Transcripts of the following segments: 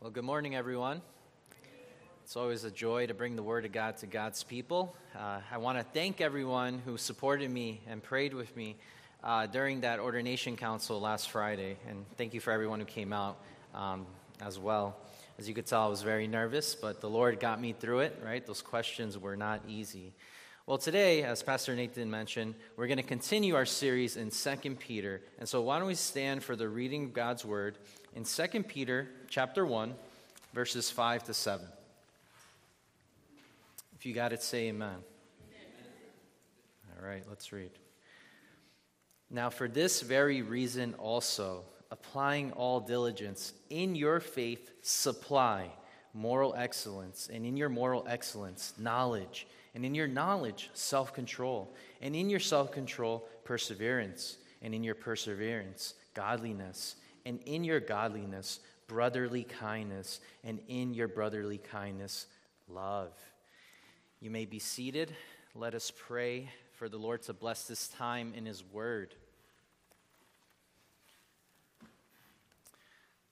Well, good morning, everyone. It's always a joy to bring the Word of God to God's people. Uh, I want to thank everyone who supported me and prayed with me uh, during that ordination council last Friday. And thank you for everyone who came out um, as well. As you could tell, I was very nervous, but the Lord got me through it, right? Those questions were not easy. Well, today, as Pastor Nathan mentioned, we're going to continue our series in 2 Peter. And so why don't we stand for the reading of God's word in 2 Peter chapter 1, verses 5 to 7. If you got it, say amen. amen. All right, let's read. Now, for this very reason also, applying all diligence, in your faith supply moral excellence, and in your moral excellence, knowledge and in your knowledge, self control. And in your self control, perseverance. And in your perseverance, godliness. And in your godliness, brotherly kindness. And in your brotherly kindness, love. You may be seated. Let us pray for the Lord to bless this time in His Word.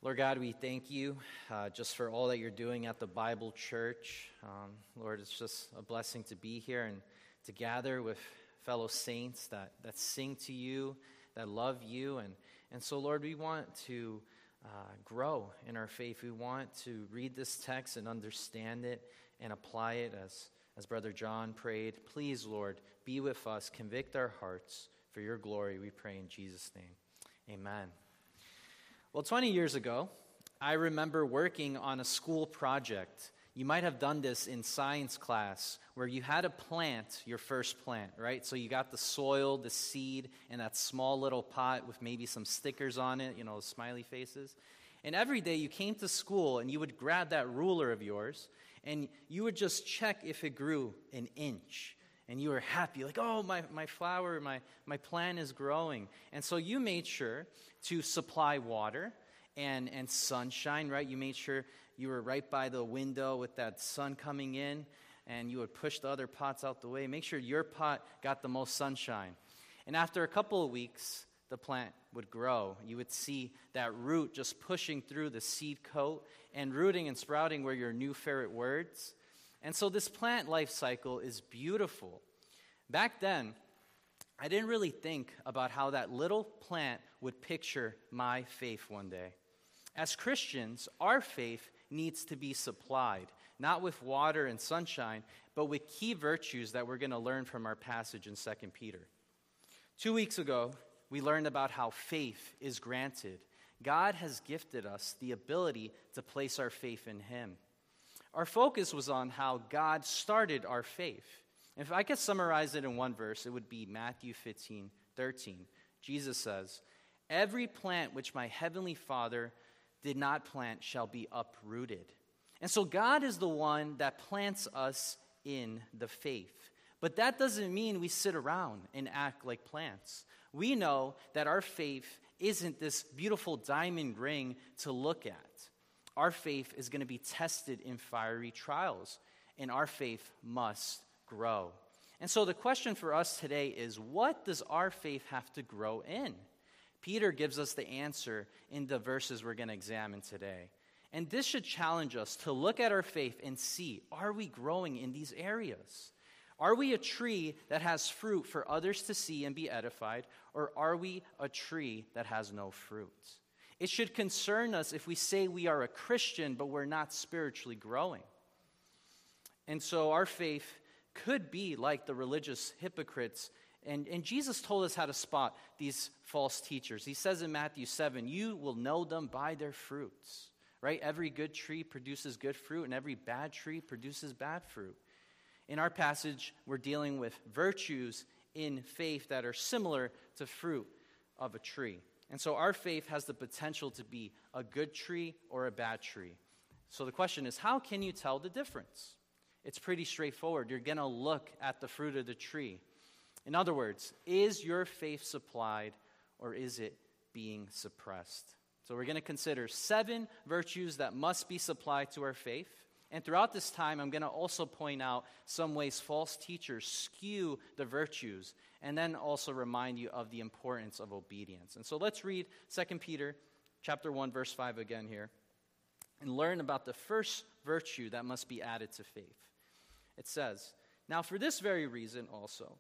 Lord God, we thank you uh, just for all that you're doing at the Bible Church. Um, Lord, it's just a blessing to be here and to gather with fellow saints that, that sing to you, that love you. And, and so, Lord, we want to uh, grow in our faith. We want to read this text and understand it and apply it as, as Brother John prayed. Please, Lord, be with us, convict our hearts for your glory, we pray in Jesus' name. Amen. Well, 20 years ago, I remember working on a school project. You might have done this in science class where you had to plant your first plant, right? So you got the soil, the seed, and that small little pot with maybe some stickers on it, you know, smiley faces. And every day you came to school and you would grab that ruler of yours and you would just check if it grew an inch. And you were happy, like, oh, my, my flower, my, my plant is growing. And so you made sure to supply water and, and sunshine, right? You made sure you were right by the window with that sun coming in, and you would push the other pots out the way. Make sure your pot got the most sunshine. And after a couple of weeks, the plant would grow. You would see that root just pushing through the seed coat and rooting and sprouting were your new favorite words. And so this plant life cycle is beautiful. Back then, I didn't really think about how that little plant would picture my faith one day. As Christians, our faith needs to be supplied, not with water and sunshine, but with key virtues that we're going to learn from our passage in 2 Peter. Two weeks ago, we learned about how faith is granted. God has gifted us the ability to place our faith in Him. Our focus was on how God started our faith. If I could summarize it in one verse, it would be Matthew 15, 13. Jesus says, Every plant which my heavenly Father did not plant shall be uprooted. And so God is the one that plants us in the faith. But that doesn't mean we sit around and act like plants. We know that our faith isn't this beautiful diamond ring to look at. Our faith is going to be tested in fiery trials, and our faith must grow. And so the question for us today is what does our faith have to grow in? Peter gives us the answer in the verses we're going to examine today. And this should challenge us to look at our faith and see are we growing in these areas? Are we a tree that has fruit for others to see and be edified, or are we a tree that has no fruit? It should concern us if we say we are a Christian, but we're not spiritually growing. And so our faith could be like the religious hypocrites. And, and Jesus told us how to spot these false teachers. He says in Matthew 7, You will know them by their fruits. Right? Every good tree produces good fruit, and every bad tree produces bad fruit. In our passage, we're dealing with virtues in faith that are similar to fruit of a tree. And so our faith has the potential to be a good tree or a bad tree. So the question is how can you tell the difference? It's pretty straightforward. You're going to look at the fruit of the tree. In other words, is your faith supplied or is it being suppressed? So we're going to consider seven virtues that must be supplied to our faith. And throughout this time, I'm going to also point out some ways false teachers skew the virtues and then also remind you of the importance of obedience. And so let's read 2 Peter chapter 1 verse 5 again here. and learn about the first virtue that must be added to faith. It says, Now for this very reason also,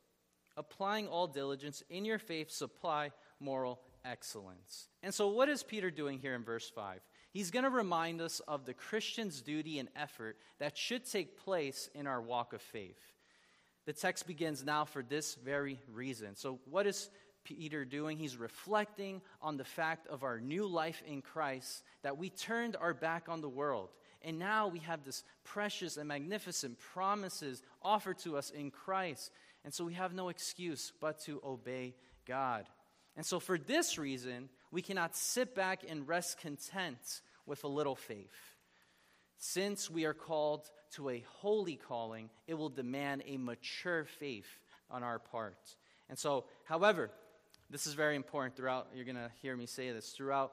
applying all diligence in your faith, supply moral excellence. And so, what is Peter doing here in verse 5? He's going to remind us of the Christian's duty and effort that should take place in our walk of faith. The text begins now for this very reason. So, what is Peter doing? He's reflecting on the fact of our new life in Christ, that we turned our back on the world. And now we have this precious and magnificent promises offered to us in Christ. And so we have no excuse but to obey God. And so, for this reason, we cannot sit back and rest content with a little faith. Since we are called to a holy calling, it will demand a mature faith on our part. And so, however, this is very important throughout, you're going to hear me say this, throughout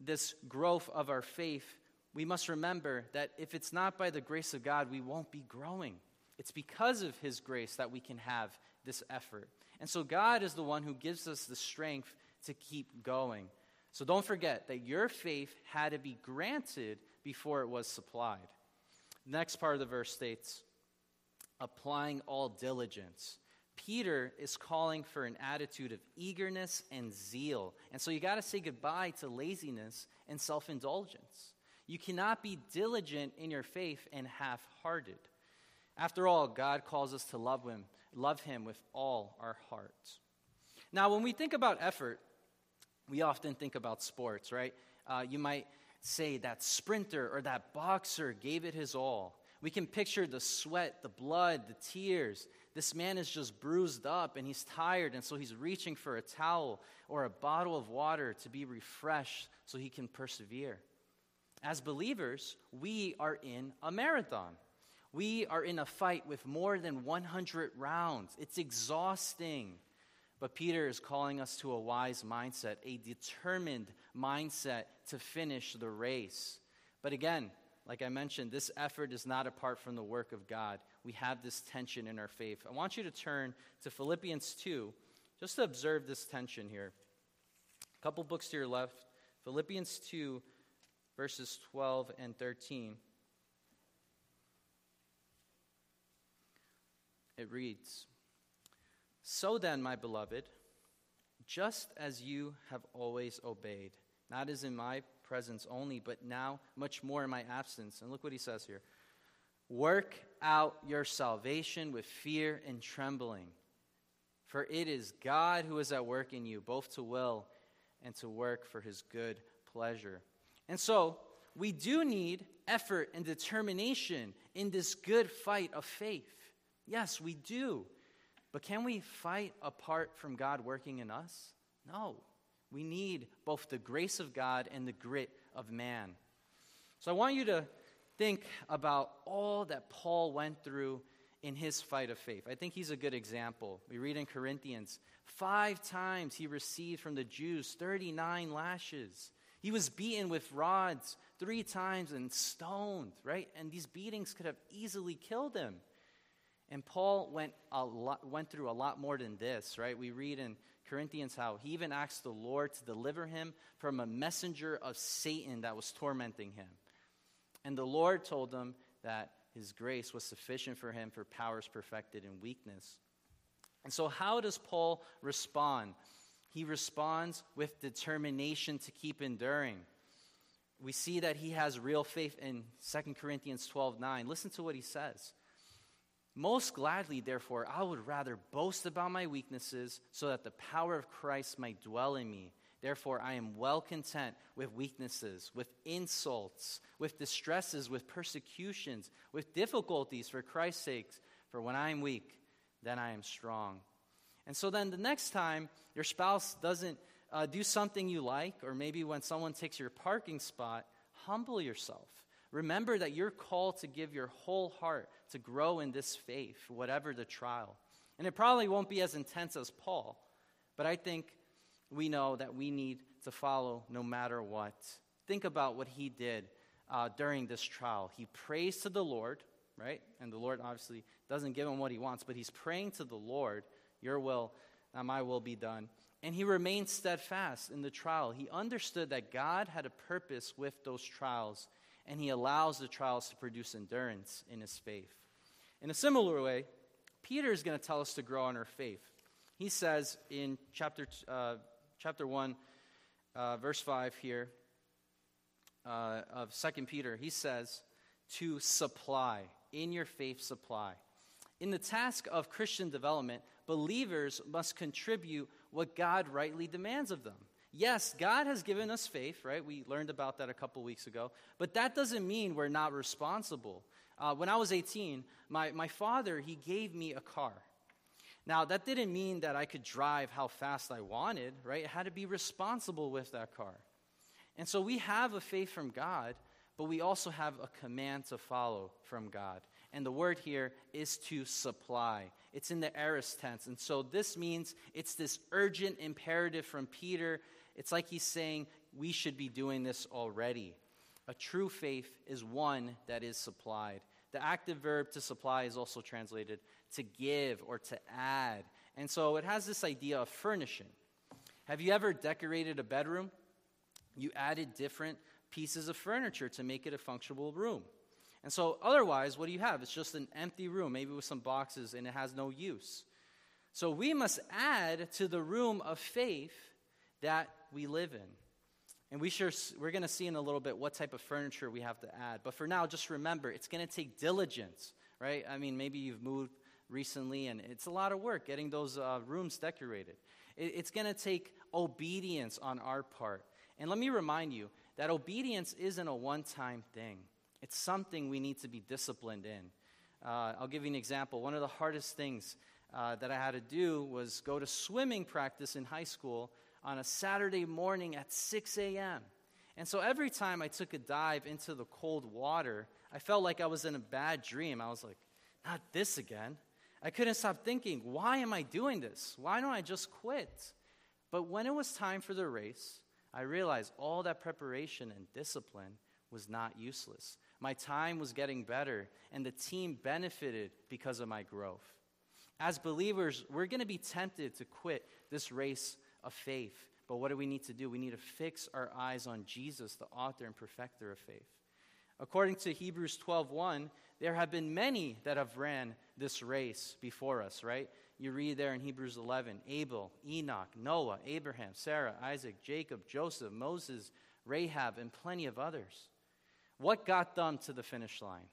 this growth of our faith, we must remember that if it's not by the grace of God, we won't be growing. It's because of His grace that we can have this effort. And so God is the one who gives us the strength to keep going. So don't forget that your faith had to be granted before it was supplied. Next part of the verse states, applying all diligence. Peter is calling for an attitude of eagerness and zeal. And so you got to say goodbye to laziness and self indulgence. You cannot be diligent in your faith and half hearted. After all, God calls us to love Him love Him with all our hearts. Now, when we think about effort, we often think about sports, right? Uh, you might say that sprinter or that boxer gave it his all. We can picture the sweat, the blood, the tears. This man is just bruised up and he's tired, and so he's reaching for a towel or a bottle of water to be refreshed so he can persevere. As believers, we are in a marathon. We are in a fight with more than 100 rounds. It's exhausting. But Peter is calling us to a wise mindset, a determined mindset to finish the race. But again, like I mentioned, this effort is not apart from the work of God. We have this tension in our faith. I want you to turn to Philippians 2 just to observe this tension here. A couple books to your left Philippians 2, verses 12 and 13. It reads So then, my beloved, just as you have always obeyed, not as in my presence only, but now much more in my absence. And look what he says here Work out your salvation with fear and trembling, for it is God who is at work in you, both to will and to work for his good pleasure. And so, we do need effort and determination in this good fight of faith. Yes, we do. But can we fight apart from God working in us? No. We need both the grace of God and the grit of man. So I want you to think about all that Paul went through in his fight of faith. I think he's a good example. We read in Corinthians five times he received from the Jews 39 lashes. He was beaten with rods three times and stoned, right? And these beatings could have easily killed him. And Paul went, a lot, went through a lot more than this, right? We read in Corinthians how he even asked the Lord to deliver him from a messenger of Satan that was tormenting him. And the Lord told him that his grace was sufficient for him, for powers perfected in weakness. And so, how does Paul respond? He responds with determination to keep enduring. We see that he has real faith in 2 Corinthians 12 9. Listen to what he says. Most gladly, therefore, I would rather boast about my weaknesses so that the power of Christ might dwell in me. Therefore, I am well content with weaknesses, with insults, with distresses, with persecutions, with difficulties for Christ's sake. For when I am weak, then I am strong. And so then the next time your spouse doesn't uh, do something you like, or maybe when someone takes your parking spot, humble yourself. Remember that you're called to give your whole heart to grow in this faith, whatever the trial. And it probably won't be as intense as Paul, but I think we know that we need to follow no matter what. Think about what he did uh, during this trial. He prays to the Lord, right? And the Lord obviously doesn't give him what he wants, but he's praying to the Lord, Your will, not my will be done. And he remained steadfast in the trial. He understood that God had a purpose with those trials and he allows the trials to produce endurance in his faith. In a similar way, Peter is going to tell us to grow in our faith. He says in chapter, uh, chapter 1, uh, verse 5 here uh, of 2 Peter, he says, to supply, in your faith, supply. In the task of Christian development, believers must contribute what God rightly demands of them. Yes, God has given us faith, right? We learned about that a couple weeks ago. But that doesn't mean we're not responsible. Uh, when I was 18, my, my father, he gave me a car. Now, that didn't mean that I could drive how fast I wanted, right? I had to be responsible with that car. And so we have a faith from God, but we also have a command to follow from God. And the word here is to supply. It's in the aorist tense. And so this means it's this urgent imperative from Peter. It's like he's saying, we should be doing this already. A true faith is one that is supplied. The active verb to supply is also translated to give or to add. And so it has this idea of furnishing. Have you ever decorated a bedroom? You added different pieces of furniture to make it a functional room. And so, otherwise, what do you have? It's just an empty room, maybe with some boxes, and it has no use. So, we must add to the room of faith that we live in. And we sure, we're going to see in a little bit what type of furniture we have to add. But for now, just remember it's going to take diligence, right? I mean, maybe you've moved recently and it's a lot of work getting those uh, rooms decorated. It, it's going to take obedience on our part. And let me remind you that obedience isn't a one time thing, it's something we need to be disciplined in. Uh, I'll give you an example. One of the hardest things uh, that I had to do was go to swimming practice in high school on a Saturday morning at 6 a.m. And so every time I took a dive into the cold water, I felt like I was in a bad dream. I was like, not this again. I couldn't stop thinking, why am I doing this? Why don't I just quit? But when it was time for the race, I realized all that preparation and discipline was not useless. My time was getting better, and the team benefited because of my growth. As believers, we're going to be tempted to quit this race of faith. But what do we need to do? We need to fix our eyes on Jesus, the author and perfecter of faith. According to Hebrews 12:1, there have been many that have ran this race before us, right? You read there in Hebrews 11, Abel, Enoch, Noah, Abraham, Sarah, Isaac, Jacob, Joseph, Moses, Rahab, and plenty of others. What got them to the finish line?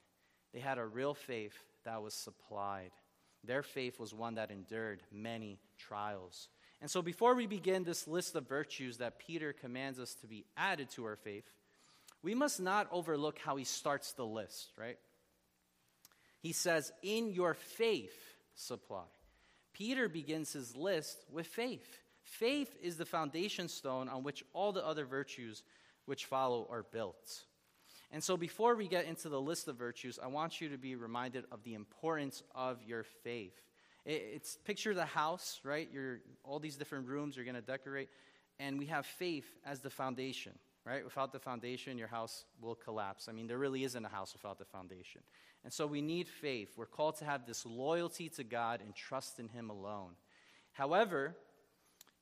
They had a real faith that was supplied. Their faith was one that endured many trials. And so, before we begin this list of virtues that Peter commands us to be added to our faith, we must not overlook how he starts the list, right? He says, In your faith, supply. Peter begins his list with faith. Faith is the foundation stone on which all the other virtues which follow are built. And so, before we get into the list of virtues, I want you to be reminded of the importance of your faith. It's picture the house, right? You're, all these different rooms you're going to decorate, and we have faith as the foundation, right? Without the foundation, your house will collapse. I mean, there really isn't a house without the foundation. And so we need faith. We're called to have this loyalty to God and trust in Him alone. However,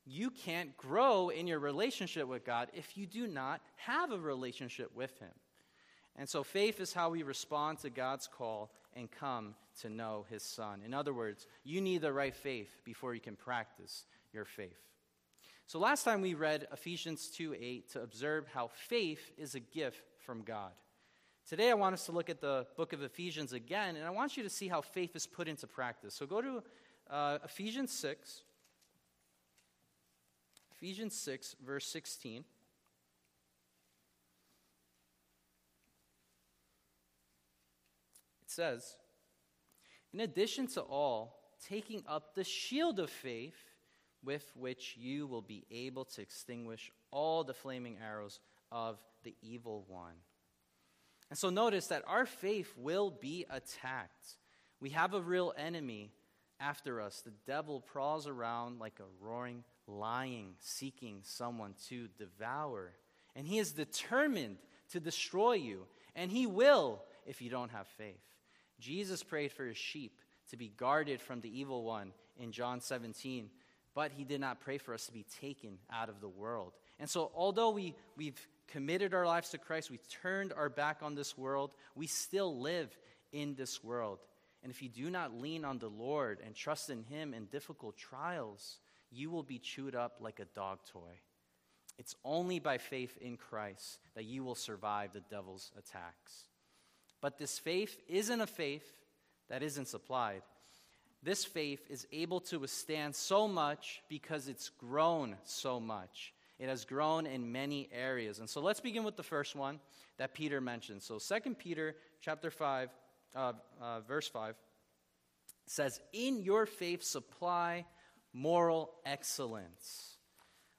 you can't grow in your relationship with God if you do not have a relationship with Him. And so faith is how we respond to God's call and come to know his son. In other words, you need the right faith before you can practice your faith. So last time we read Ephesians 2 8 to observe how faith is a gift from God. Today I want us to look at the book of Ephesians again, and I want you to see how faith is put into practice. So go to uh, Ephesians 6. Ephesians 6, verse 16. Says, in addition to all, taking up the shield of faith with which you will be able to extinguish all the flaming arrows of the evil one. And so notice that our faith will be attacked. We have a real enemy after us. The devil prowls around like a roaring lion, seeking someone to devour. And he is determined to destroy you, and he will if you don't have faith. Jesus prayed for his sheep to be guarded from the evil one in John 17, but he did not pray for us to be taken out of the world. And so, although we, we've committed our lives to Christ, we turned our back on this world, we still live in this world. And if you do not lean on the Lord and trust in Him in difficult trials, you will be chewed up like a dog toy. It's only by faith in Christ that you will survive the devil's attacks. But this faith isn't a faith that isn't supplied. This faith is able to withstand so much because it's grown so much. It has grown in many areas. And so let's begin with the first one that Peter mentioned. So 2 Peter chapter 5, uh, uh, verse 5 says, In your faith supply moral excellence.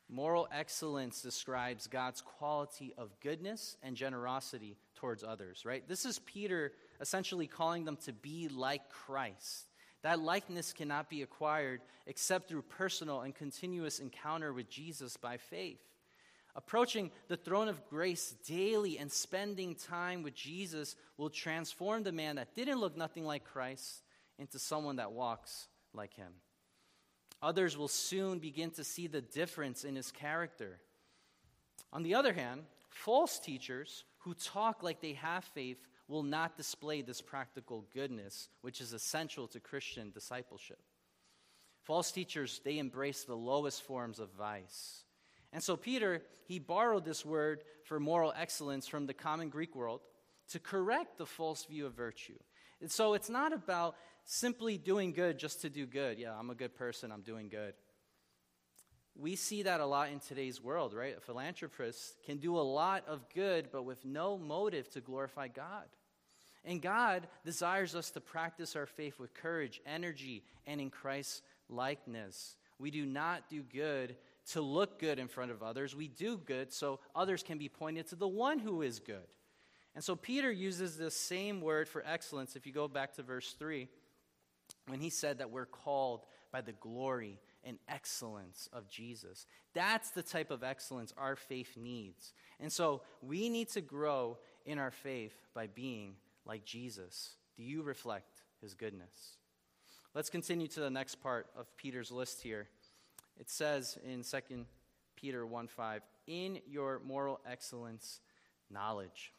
Moral excellence describes God's quality of goodness and generosity towards others, right? This is Peter essentially calling them to be like Christ. That likeness cannot be acquired except through personal and continuous encounter with Jesus by faith. Approaching the throne of grace daily and spending time with Jesus will transform the man that didn't look nothing like Christ into someone that walks like him. Others will soon begin to see the difference in his character. On the other hand, false teachers who talk like they have faith will not display this practical goodness, which is essential to Christian discipleship. False teachers, they embrace the lowest forms of vice. And so Peter, he borrowed this word for moral excellence from the common Greek world to correct the false view of virtue. And so it's not about simply doing good just to do good. Yeah, I'm a good person, I'm doing good. We see that a lot in today's world, right? A philanthropist can do a lot of good, but with no motive to glorify God. And God desires us to practice our faith with courage, energy, and in Christ's likeness. We do not do good to look good in front of others. We do good so others can be pointed to the one who is good. And so Peter uses this same word for excellence. If you go back to verse 3, when he said that we're called by the glory and excellence of Jesus. That's the type of excellence our faith needs. And so we need to grow in our faith by being like Jesus. Do you reflect his goodness? Let's continue to the next part of Peter's list here. It says in 2 Peter 1 5, in your moral excellence, knowledge.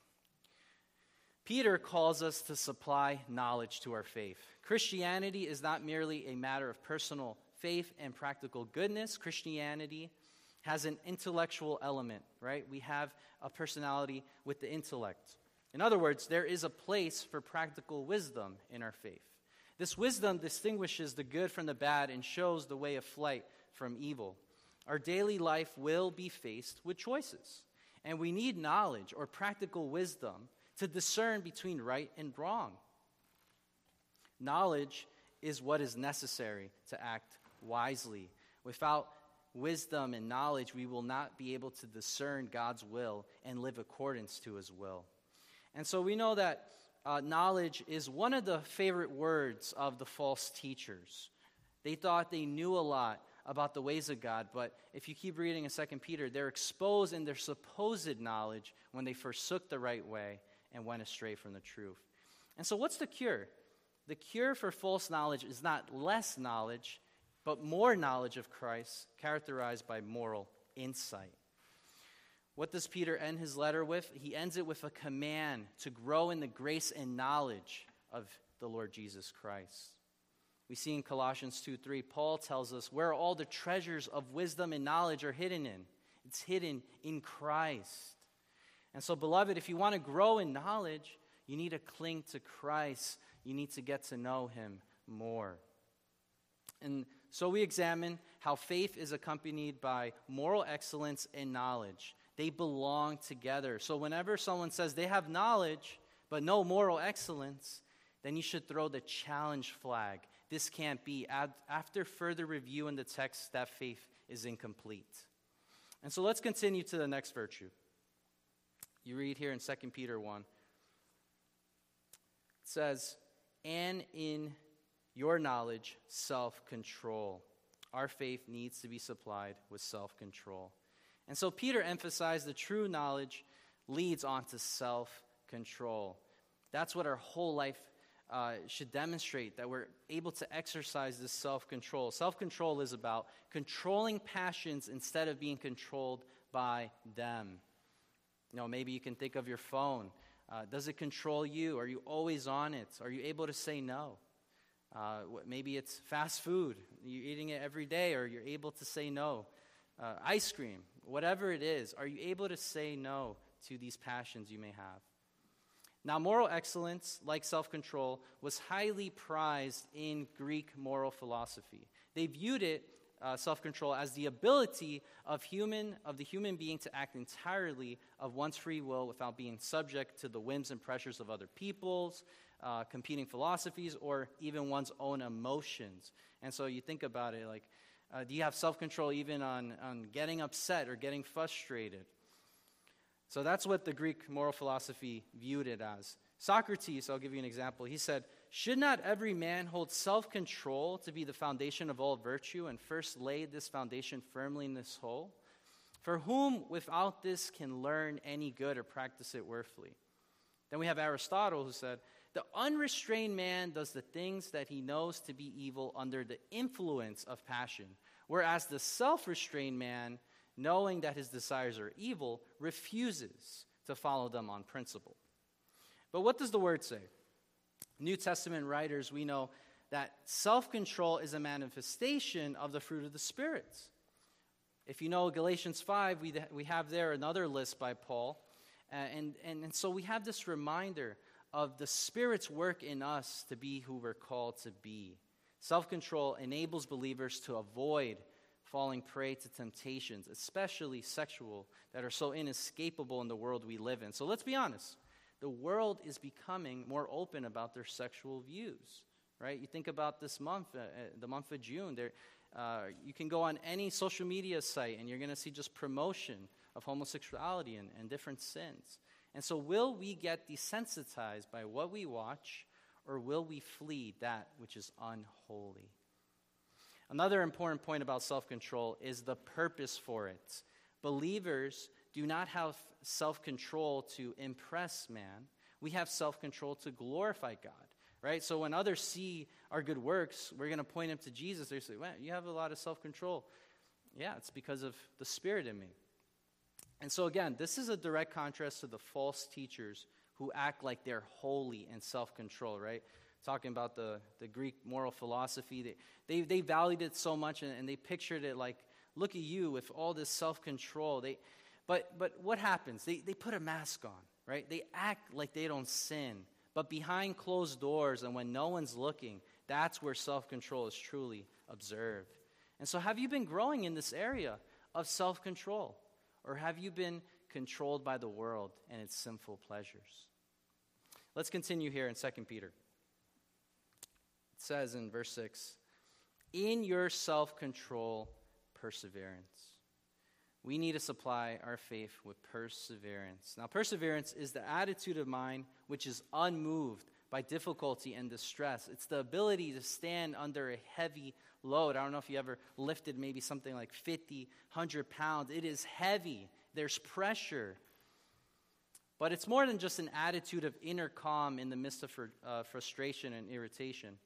Peter calls us to supply knowledge to our faith. Christianity is not merely a matter of personal faith and practical goodness. Christianity has an intellectual element, right? We have a personality with the intellect. In other words, there is a place for practical wisdom in our faith. This wisdom distinguishes the good from the bad and shows the way of flight from evil. Our daily life will be faced with choices, and we need knowledge or practical wisdom to discern between right and wrong. Knowledge is what is necessary to act wisely. Without wisdom and knowledge, we will not be able to discern God's will and live accordance to his will. And so we know that uh, knowledge is one of the favorite words of the false teachers. They thought they knew a lot about the ways of God, but if you keep reading in 2 Peter, they're exposed in their supposed knowledge when they forsook the right way and went astray from the truth. And so, what's the cure? The cure for false knowledge is not less knowledge, but more knowledge of Christ, characterized by moral insight. What does Peter end his letter with? He ends it with a command to grow in the grace and knowledge of the Lord Jesus Christ. We see in Colossians 2 3, Paul tells us where all the treasures of wisdom and knowledge are hidden in. It's hidden in Christ. And so, beloved, if you want to grow in knowledge, you need to cling to Christ. You need to get to know him more. And so we examine how faith is accompanied by moral excellence and knowledge. They belong together. So whenever someone says they have knowledge but no moral excellence, then you should throw the challenge flag. This can't be. After further review in the text, that faith is incomplete. And so let's continue to the next virtue. You read here in 2 Peter 1. It says, And in your knowledge, self control. Our faith needs to be supplied with self control. And so Peter emphasized the true knowledge leads on to self control. That's what our whole life uh, should demonstrate that we're able to exercise this self control. Self control is about controlling passions instead of being controlled by them. You know, maybe you can think of your phone. Uh, does it control you? Are you always on it? Are you able to say no? Uh, maybe it's fast food. You're eating it every day, or you're able to say no. Uh, ice cream, whatever it is, are you able to say no to these passions you may have? Now, moral excellence, like self control, was highly prized in Greek moral philosophy. They viewed it, uh, self control, as the ability of, human, of the human being to act entirely of one's free will without being subject to the whims and pressures of other peoples, uh, competing philosophies, or even one's own emotions. And so you think about it like, uh, do you have self control even on, on getting upset or getting frustrated? So that's what the Greek moral philosophy viewed it as. Socrates, I'll give you an example. He said, Should not every man hold self control to be the foundation of all virtue and first lay this foundation firmly in this whole? For whom without this can learn any good or practice it worthily? Then we have Aristotle who said, The unrestrained man does the things that he knows to be evil under the influence of passion, whereas the self restrained man knowing that his desires are evil, refuses to follow them on principle. But what does the word say? New Testament writers, we know that self control is a manifestation of the fruit of the Spirit. If you know Galatians 5, we, we have there another list by Paul. Uh, and, and, and so we have this reminder of the Spirit's work in us to be who we're called to be. Self control enables believers to avoid falling prey to temptations, especially sexual, that are so inescapable in the world we live in. So let's be honest. The world is becoming more open about their sexual views, right? You think about this month, uh, uh the month of June. There, uh, you can go on any social media site and you're going to see just promotion of homosexuality and, and different sins. And so, will we get desensitized by what we watch, or will we flee that which is unholy? Another important point about self control is the purpose for it. Believers do not have self control to impress man, we have self control to glorify God. Right? So when others see our good works, we're going to point them to Jesus. They say, "Man, you have a lot of self control." Yeah, it's because of the Spirit in me. And so, again, this is a direct contrast to the false teachers who act like they're holy and self control, right? talking about the, the Greek moral philosophy. They, they, they valued it so much and, and they pictured it like, look at you with all this self control. They, but, but what happens? They, they put a mask on, right? They act like they don't sin. But behind closed doors and when no one's looking, that's where self control is truly observed. And so, have you been growing in this area of self control? Or have you been controlled by the world and its sinful pleasures? Let's continue here in 2 Peter. It says in verse 6 In your self control, perseverance. We need to supply our faith with perseverance. Now, perseverance is the attitude of mind which is unmoved by difficulty and distress. It's the ability to stand under a heavy load. I don't know if you ever lifted maybe something like 50, 100 pounds. It is heavy, there's pressure. But it's more than just an attitude of inner calm in the midst of uh, frustration and irritation.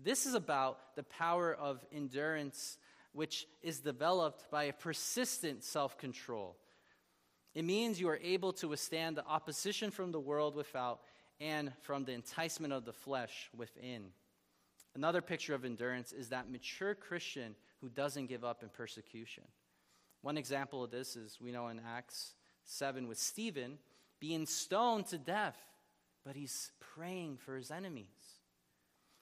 This is about the power of endurance, which is developed by a persistent self control. It means you are able to withstand the opposition from the world without and from the enticement of the flesh within. Another picture of endurance is that mature Christian who doesn't give up in persecution. One example of this is we know in Acts 7 with Stephen being stoned to death, but he's praying for his enemies.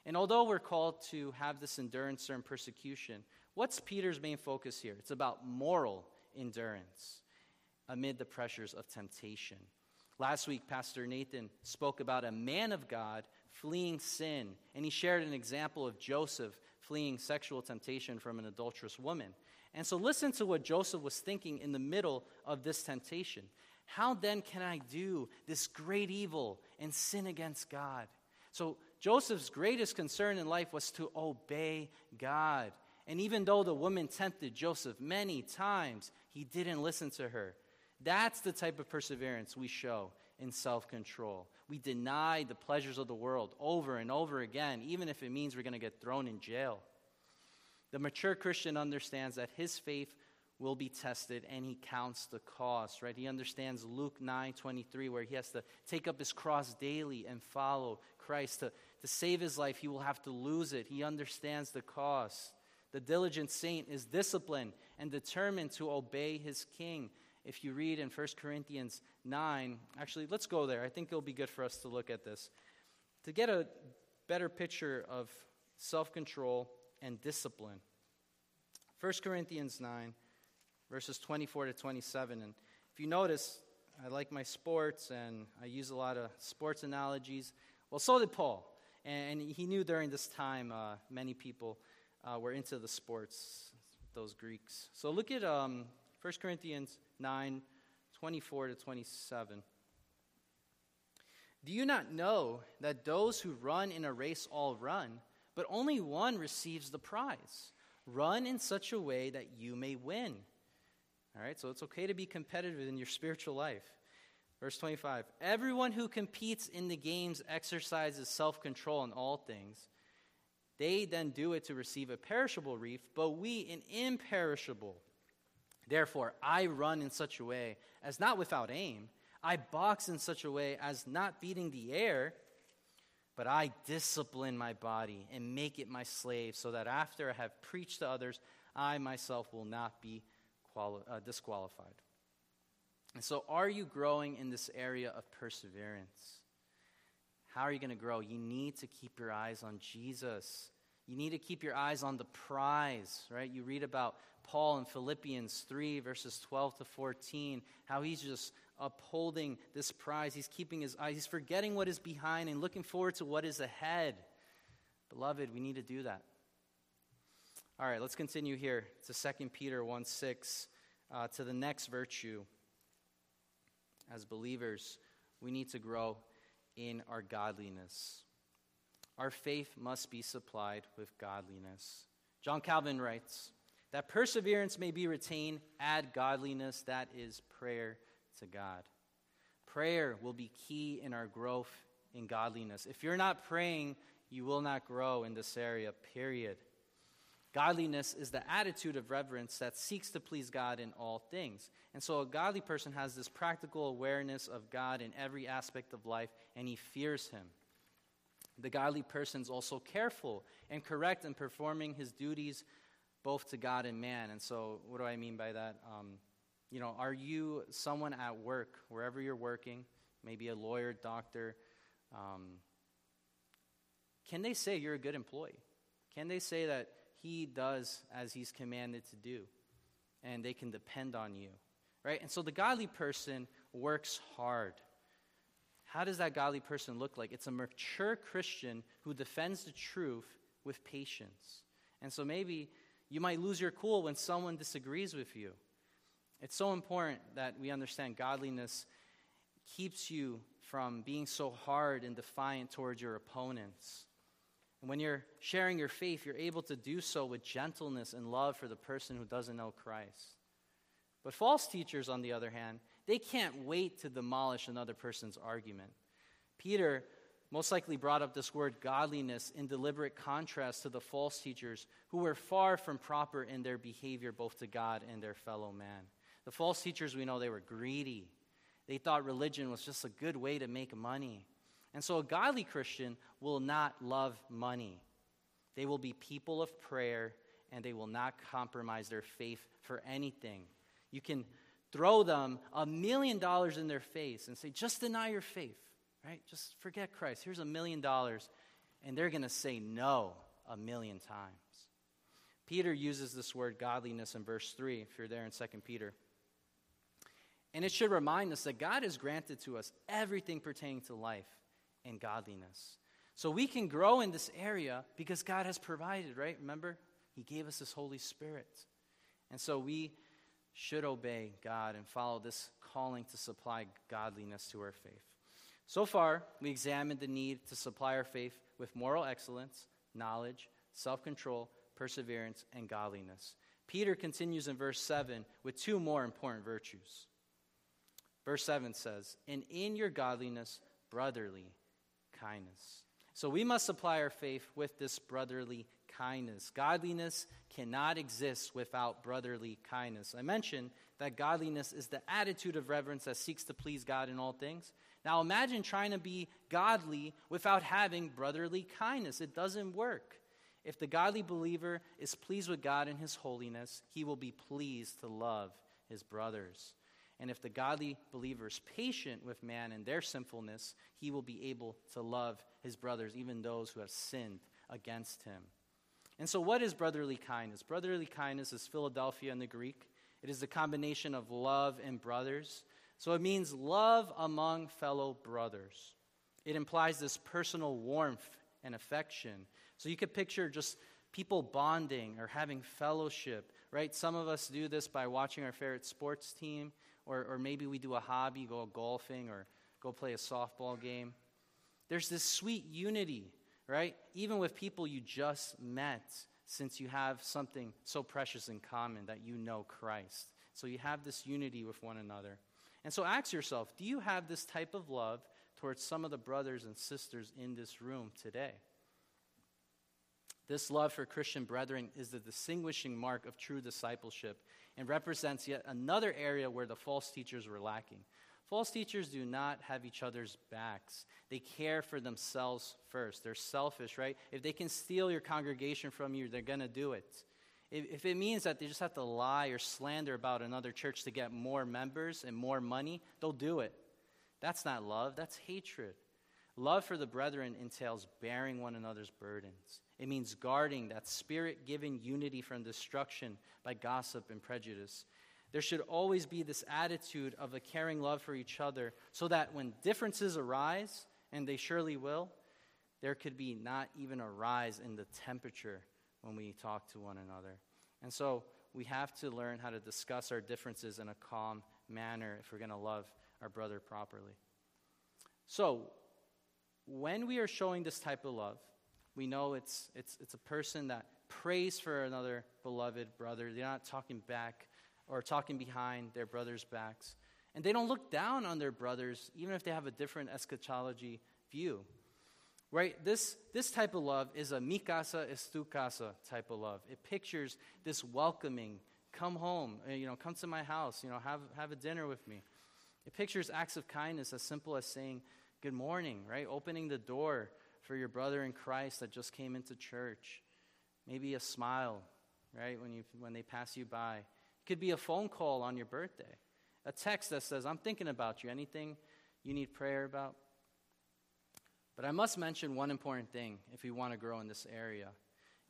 And although we're called to have this endurance during persecution, what's Peter's main focus here? It's about moral endurance amid the pressures of temptation. Last week, Pastor Nathan spoke about a man of God fleeing sin, and he shared an example of Joseph fleeing sexual temptation from an adulterous woman. And so, listen to what Joseph was thinking in the middle of this temptation. How then can I do this great evil and sin against God? So, Joseph's greatest concern in life was to obey God. And even though the woman tempted Joseph many times, he didn't listen to her. That's the type of perseverance we show in self control. We deny the pleasures of the world over and over again, even if it means we're going to get thrown in jail. The mature Christian understands that his faith will be tested and he counts the cost, right? He understands Luke 9 23, where he has to take up his cross daily and follow Christ. To, to save his life, he will have to lose it. He understands the cost. The diligent saint is disciplined and determined to obey his king. If you read in 1 Corinthians 9, actually, let's go there. I think it'll be good for us to look at this. To get a better picture of self control and discipline. 1 Corinthians 9, verses 24 to 27. And if you notice, I like my sports and I use a lot of sports analogies. Well, so did Paul. And he knew during this time uh, many people uh, were into the sports, those Greeks. So look at um, 1 Corinthians 9 24 to 27. Do you not know that those who run in a race all run, but only one receives the prize? Run in such a way that you may win. All right, so it's okay to be competitive in your spiritual life. Verse 25 Everyone who competes in the games exercises self control in all things. They then do it to receive a perishable wreath, but we an imperishable. Therefore, I run in such a way as not without aim. I box in such a way as not beating the air, but I discipline my body and make it my slave, so that after I have preached to others, I myself will not be quali- uh, disqualified. And so, are you growing in this area of perseverance? How are you going to grow? You need to keep your eyes on Jesus. You need to keep your eyes on the prize, right? You read about Paul in Philippians 3, verses 12 to 14, how he's just upholding this prize. He's keeping his eyes, he's forgetting what is behind and looking forward to what is ahead. Beloved, we need to do that. All right, let's continue here to 2 Peter 1 6, uh, to the next virtue. As believers, we need to grow in our godliness. Our faith must be supplied with godliness. John Calvin writes that perseverance may be retained, add godliness, that is prayer to God. Prayer will be key in our growth in godliness. If you're not praying, you will not grow in this area, period. Godliness is the attitude of reverence that seeks to please God in all things. And so a godly person has this practical awareness of God in every aspect of life, and he fears him. The godly person is also careful and correct in performing his duties both to God and man. And so, what do I mean by that? Um, you know, are you someone at work, wherever you're working, maybe a lawyer, doctor? Um, can they say you're a good employee? Can they say that he does as he's commanded to do. And they can depend on you. Right? And so the godly person works hard. How does that godly person look like? It's a mature Christian who defends the truth with patience. And so maybe you might lose your cool when someone disagrees with you. It's so important that we understand godliness keeps you from being so hard and defiant towards your opponents. And when you're sharing your faith, you're able to do so with gentleness and love for the person who doesn't know Christ. But false teachers, on the other hand, they can't wait to demolish another person's argument. Peter most likely brought up this word godliness in deliberate contrast to the false teachers who were far from proper in their behavior both to God and their fellow man. The false teachers, we know they were greedy. They thought religion was just a good way to make money. And so a godly Christian will not love money. They will be people of prayer and they will not compromise their faith for anything. You can throw them a million dollars in their face and say, just deny your faith, right? Just forget Christ. Here's a million dollars. And they're going to say no a million times. Peter uses this word godliness in verse 3, if you're there in 2 Peter. And it should remind us that God has granted to us everything pertaining to life and godliness. So we can grow in this area because God has provided, right? Remember? He gave us His Holy Spirit. And so we should obey God and follow this calling to supply godliness to our faith. So far, we examined the need to supply our faith with moral excellence, knowledge, self control, perseverance, and godliness. Peter continues in verse 7 with two more important virtues. Verse 7 says, And in your godliness, brotherly kindness. So we must supply our faith with this brotherly kindness. Godliness cannot exist without brotherly kindness. I mentioned that godliness is the attitude of reverence that seeks to please God in all things. Now imagine trying to be godly without having brotherly kindness. It doesn't work. If the godly believer is pleased with God and his holiness, he will be pleased to love his brothers. And if the godly believer is patient with man and their sinfulness, he will be able to love his brothers, even those who have sinned against him. And so, what is brotherly kindness? Brotherly kindness is Philadelphia in the Greek. It is the combination of love and brothers. So, it means love among fellow brothers. It implies this personal warmth and affection. So, you could picture just people bonding or having fellowship, right? Some of us do this by watching our favorite sports team, or, or maybe we do a hobby, go golfing, or go play a softball game. There's this sweet unity, right? Even with people you just met, since you have something so precious in common that you know Christ. So you have this unity with one another. And so ask yourself do you have this type of love towards some of the brothers and sisters in this room today? This love for Christian brethren is the distinguishing mark of true discipleship and represents yet another area where the false teachers were lacking. False teachers do not have each other's backs. They care for themselves first. They're selfish, right? If they can steal your congregation from you, they're going to do it. If, if it means that they just have to lie or slander about another church to get more members and more money, they'll do it. That's not love, that's hatred. Love for the brethren entails bearing one another's burdens. It means guarding that spirit given unity from destruction by gossip and prejudice. There should always be this attitude of a caring love for each other so that when differences arise, and they surely will, there could be not even a rise in the temperature when we talk to one another. And so we have to learn how to discuss our differences in a calm manner if we're going to love our brother properly. So, when we are showing this type of love, we know it's, it's, it's a person that prays for another beloved brother. They're not talking back or talking behind their brothers' backs. And they don't look down on their brothers, even if they have a different eschatology view. Right? This, this type of love is a mikasa estukasa type of love. It pictures this welcoming, come home, uh, you know, come to my house, you know, have, have a dinner with me. It pictures acts of kindness as simple as saying, good morning, right? Opening the door for your brother in Christ that just came into church. Maybe a smile, right, when, you, when they pass you by. It could be a phone call on your birthday, a text that says, I'm thinking about you. Anything you need prayer about? But I must mention one important thing if you want to grow in this area.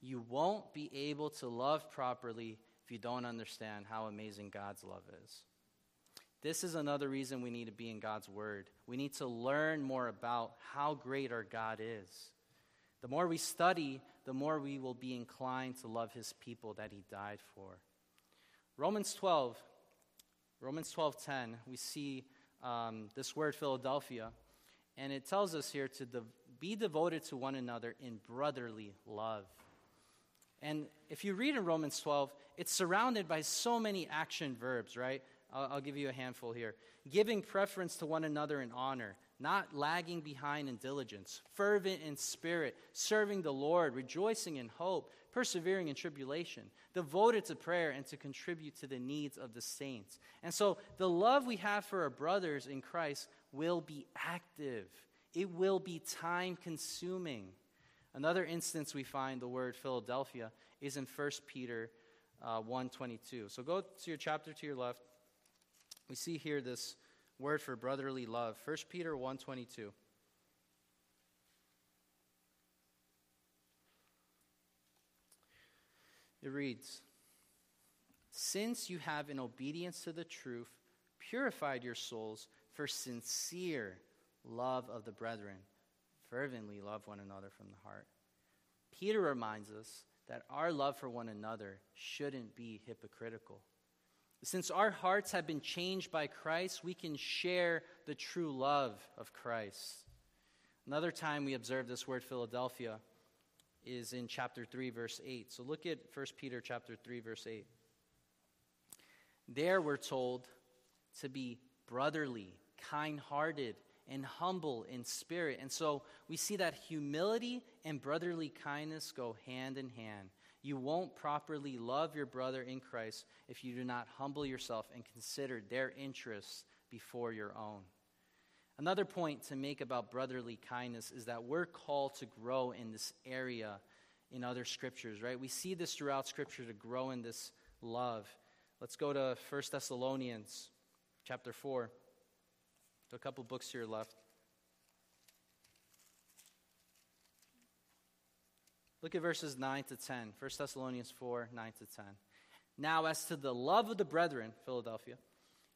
You won't be able to love properly if you don't understand how amazing God's love is. This is another reason we need to be in God's Word. We need to learn more about how great our God is. The more we study, the more we will be inclined to love His people that He died for. Romans 12, Romans 12:10, we see um, this word Philadelphia, and it tells us here to de- be devoted to one another in brotherly love. And if you read in Romans 12, it's surrounded by so many action verbs, right? I'll, I'll give you a handful here. Giving preference to one another in honor, not lagging behind in diligence, fervent in spirit, serving the Lord, rejoicing in hope, persevering in tribulation, devoted to prayer and to contribute to the needs of the saints. And so the love we have for our brothers in Christ will be active, it will be time consuming. Another instance we find the word Philadelphia is in 1 Peter uh, 1.22. So go to your chapter to your left. We see here this word for brotherly love. 1 Peter 1.22. It reads, Since you have, in obedience to the truth, purified your souls for sincere love of the brethren, fervently love one another from the heart. Peter reminds us that our love for one another shouldn't be hypocritical. Since our hearts have been changed by Christ, we can share the true love of Christ. Another time we observe this word Philadelphia is in chapter 3 verse 8. So look at 1 Peter chapter 3 verse 8. There we're told to be brotherly, kind-hearted, and humble in spirit. And so we see that humility and brotherly kindness go hand in hand. You won't properly love your brother in Christ if you do not humble yourself and consider their interests before your own. Another point to make about brotherly kindness is that we're called to grow in this area in other scriptures, right? We see this throughout scripture to grow in this love. Let's go to 1 Thessalonians chapter 4. a couple books here left. Look at verses 9 to 10. 1 Thessalonians 4, 9 to 10. Now, as to the love of the brethren, Philadelphia,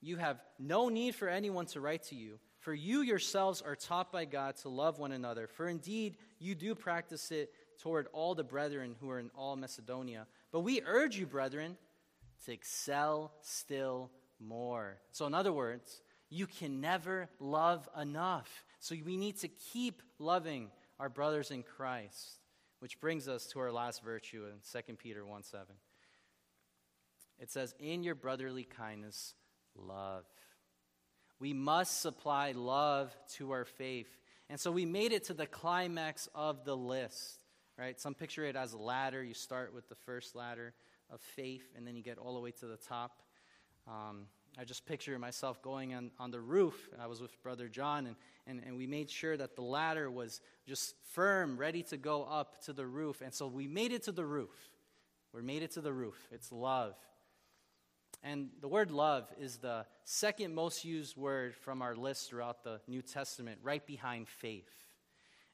you have no need for anyone to write to you, for you yourselves are taught by God to love one another. For indeed, you do practice it toward all the brethren who are in all Macedonia. But we urge you, brethren, to excel still more. So, in other words, you can never love enough. So, we need to keep loving our brothers in Christ. Which brings us to our last virtue in 2 Peter 1 7. It says, In your brotherly kindness, love. We must supply love to our faith. And so we made it to the climax of the list, right? Some picture it as a ladder. You start with the first ladder of faith, and then you get all the way to the top. Um, I just picture myself going on, on the roof. I was with Brother John, and, and, and we made sure that the ladder was just firm, ready to go up to the roof. And so we made it to the roof. We made it to the roof. It's love. And the word love is the second most used word from our list throughout the New Testament, right behind faith.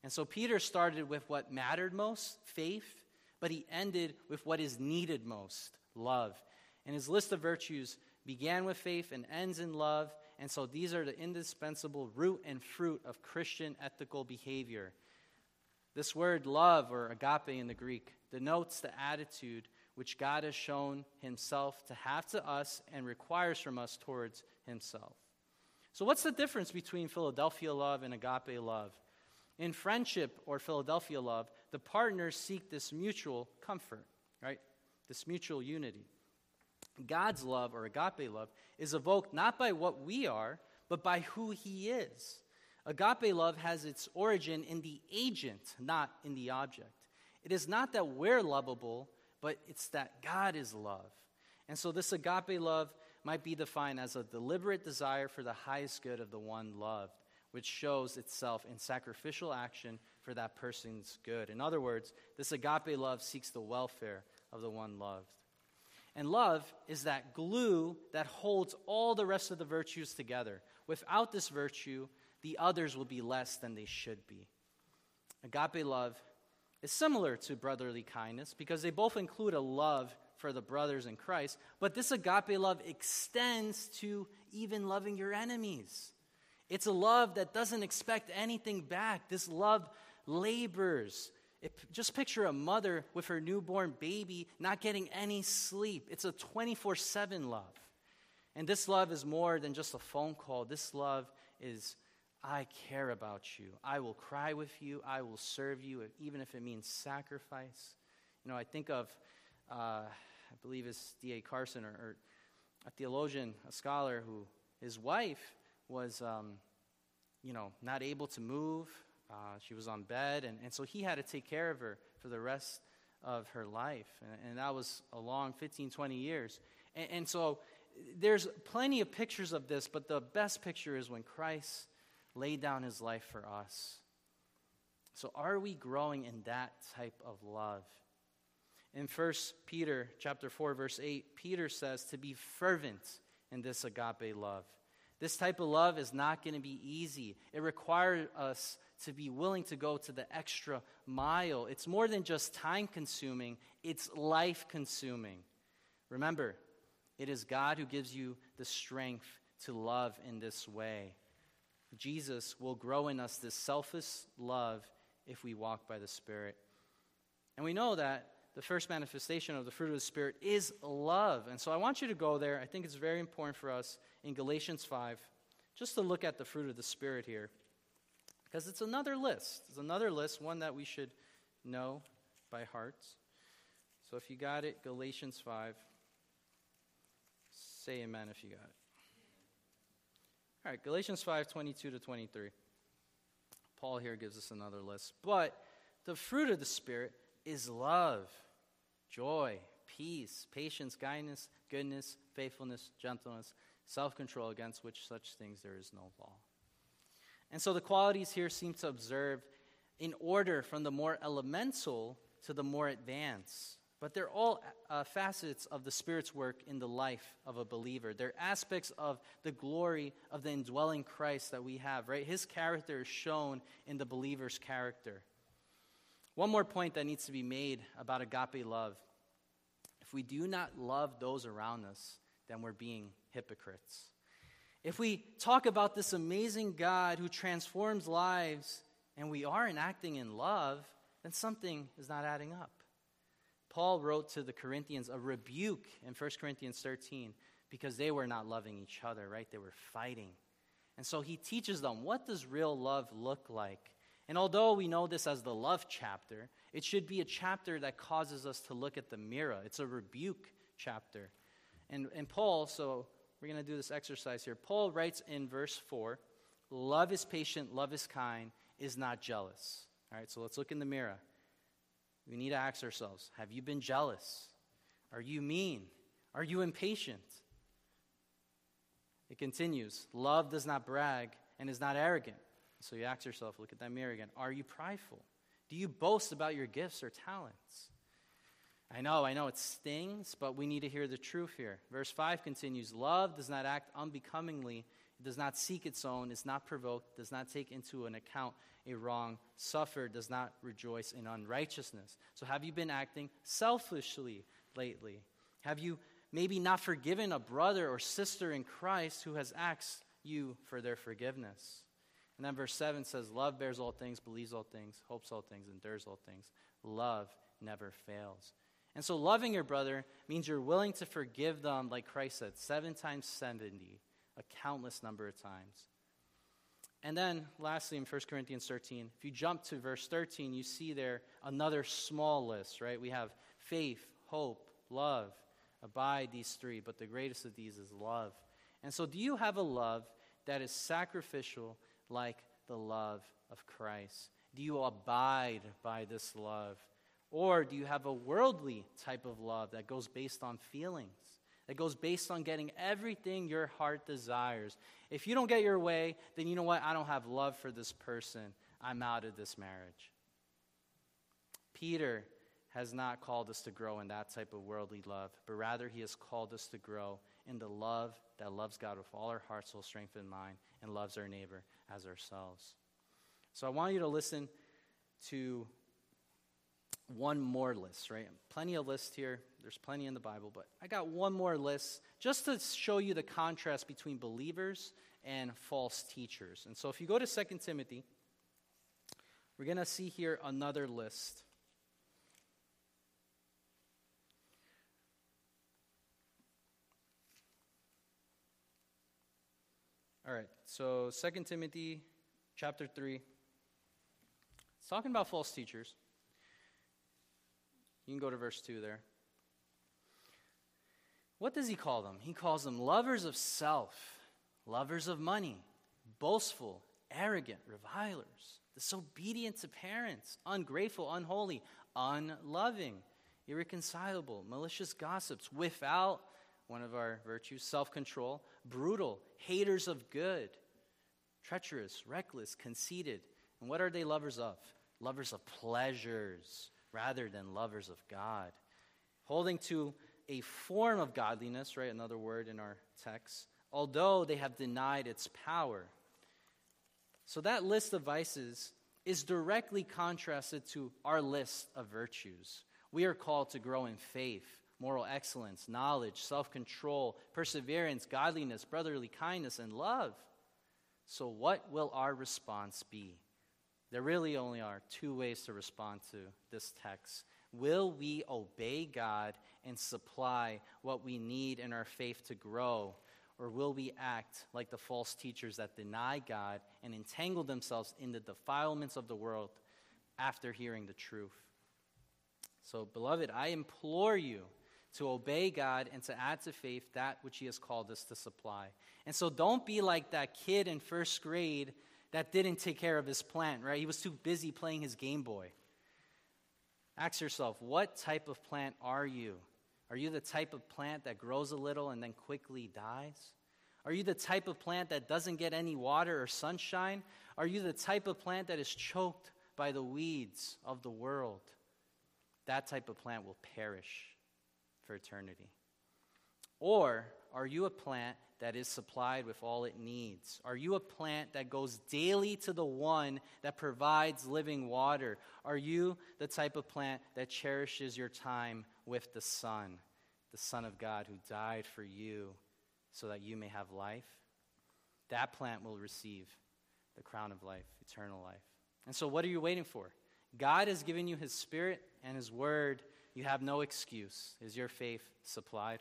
And so Peter started with what mattered most, faith, but he ended with what is needed most, love. And his list of virtues began with faith and ends in love. And so these are the indispensable root and fruit of Christian ethical behavior. This word love, or agape in the Greek, denotes the attitude which God has shown himself to have to us and requires from us towards himself. So, what's the difference between Philadelphia love and agape love? In friendship or Philadelphia love, the partners seek this mutual comfort, right? This mutual unity. God's love or agape love is evoked not by what we are, but by who He is. Agape love has its origin in the agent, not in the object. It is not that we're lovable, but it's that God is love. And so this agape love might be defined as a deliberate desire for the highest good of the one loved, which shows itself in sacrificial action for that person's good. In other words, this agape love seeks the welfare of the one loved. And love is that glue that holds all the rest of the virtues together. Without this virtue, the others will be less than they should be. Agape love is similar to brotherly kindness because they both include a love for the brothers in Christ, but this agape love extends to even loving your enemies. It's a love that doesn't expect anything back. This love labors it, just picture a mother with her newborn baby not getting any sleep. It's a 24 7 love. And this love is more than just a phone call. This love is, I care about you. I will cry with you. I will serve you, even if it means sacrifice. You know, I think of, uh, I believe it's D.A. Carson, or, or, a theologian, a scholar, who his wife was, um, you know, not able to move. Uh, she was on bed, and, and so he had to take care of her for the rest of her life. And, and that was a long 15, 20 years. And, and so there's plenty of pictures of this, but the best picture is when Christ laid down his life for us. So are we growing in that type of love? In 1 Peter chapter 4 verse 8, Peter says to be fervent in this agape love. This type of love is not going to be easy. It requires us to be willing to go to the extra mile. It's more than just time consuming, it's life consuming. Remember, it is God who gives you the strength to love in this way. Jesus will grow in us this selfless love if we walk by the Spirit. And we know that the first manifestation of the fruit of the Spirit is love. And so I want you to go there. I think it's very important for us in Galatians 5 just to look at the fruit of the Spirit here. Because it's another list. It's another list, one that we should know by heart. So if you got it, Galatians 5. Say amen if you got it. All right, Galatians 5 22 to 23. Paul here gives us another list. But the fruit of the Spirit is love, joy, peace, patience, kindness, goodness, faithfulness, gentleness, self control, against which such things there is no law. And so the qualities here seem to observe in order from the more elemental to the more advanced. But they're all uh, facets of the Spirit's work in the life of a believer. They're aspects of the glory of the indwelling Christ that we have, right? His character is shown in the believer's character. One more point that needs to be made about agape love. If we do not love those around us, then we're being hypocrites. If we talk about this amazing God who transforms lives and we aren't acting in love, then something is not adding up. Paul wrote to the Corinthians a rebuke in 1 Corinthians 13 because they were not loving each other, right? They were fighting. And so he teaches them what does real love look like? And although we know this as the love chapter, it should be a chapter that causes us to look at the mirror. It's a rebuke chapter. And, and Paul, so we're going to do this exercise here. Paul writes in verse 4 Love is patient, love is kind, is not jealous. All right, so let's look in the mirror. We need to ask ourselves Have you been jealous? Are you mean? Are you impatient? It continues Love does not brag and is not arrogant. So you ask yourself, look at that mirror again. Are you prideful? Do you boast about your gifts or talents? I know, I know it stings, but we need to hear the truth here. Verse 5 continues Love does not act unbecomingly, it does not seek its own, is not provoked, does not take into an account a wrong, suffered, does not rejoice in unrighteousness. So have you been acting selfishly lately? Have you maybe not forgiven a brother or sister in Christ who has asked you for their forgiveness? And then verse 7 says, Love bears all things, believes all things, hopes all things, endures all things. Love never fails. And so, loving your brother means you're willing to forgive them, like Christ said, seven times 70, a countless number of times. And then, lastly, in 1 Corinthians 13, if you jump to verse 13, you see there another small list, right? We have faith, hope, love, abide, these three, but the greatest of these is love. And so, do you have a love that is sacrificial like the love of Christ? Do you abide by this love? Or do you have a worldly type of love that goes based on feelings? That goes based on getting everything your heart desires. If you don't get your way, then you know what? I don't have love for this person. I'm out of this marriage. Peter has not called us to grow in that type of worldly love, but rather he has called us to grow in the love that loves God with all our heart, soul, strength, and mind, and loves our neighbor as ourselves. So I want you to listen to one more list, right? Plenty of lists here. There's plenty in the Bible, but I got one more list just to show you the contrast between believers and false teachers. And so if you go to 2 Timothy, we're going to see here another list. All right, so 2 Timothy chapter 3. It's talking about false teachers. You can go to verse 2 there. What does he call them? He calls them lovers of self, lovers of money, boastful, arrogant, revilers, disobedient to parents, ungrateful, unholy, unloving, irreconcilable, malicious gossips, without one of our virtues, self control, brutal, haters of good, treacherous, reckless, conceited. And what are they lovers of? Lovers of pleasures rather than lovers of God. Holding to a form of godliness, right? Another word in our text, although they have denied its power. So that list of vices is directly contrasted to our list of virtues. We are called to grow in faith, moral excellence, knowledge, self control, perseverance, godliness, brotherly kindness, and love. So, what will our response be? There really only are two ways to respond to this text. Will we obey God and supply what we need in our faith to grow? Or will we act like the false teachers that deny God and entangle themselves in the defilements of the world after hearing the truth? So, beloved, I implore you to obey God and to add to faith that which He has called us to supply. And so, don't be like that kid in first grade that didn't take care of his plant, right? He was too busy playing his Game Boy. Ask yourself, what type of plant are you? Are you the type of plant that grows a little and then quickly dies? Are you the type of plant that doesn't get any water or sunshine? Are you the type of plant that is choked by the weeds of the world? That type of plant will perish for eternity. Or are you a plant that is supplied with all it needs? Are you a plant that goes daily to the one that provides living water? Are you the type of plant that cherishes your time with the Son, the Son of God who died for you so that you may have life? That plant will receive the crown of life, eternal life. And so, what are you waiting for? God has given you His Spirit and His Word. You have no excuse. Is your faith supplied?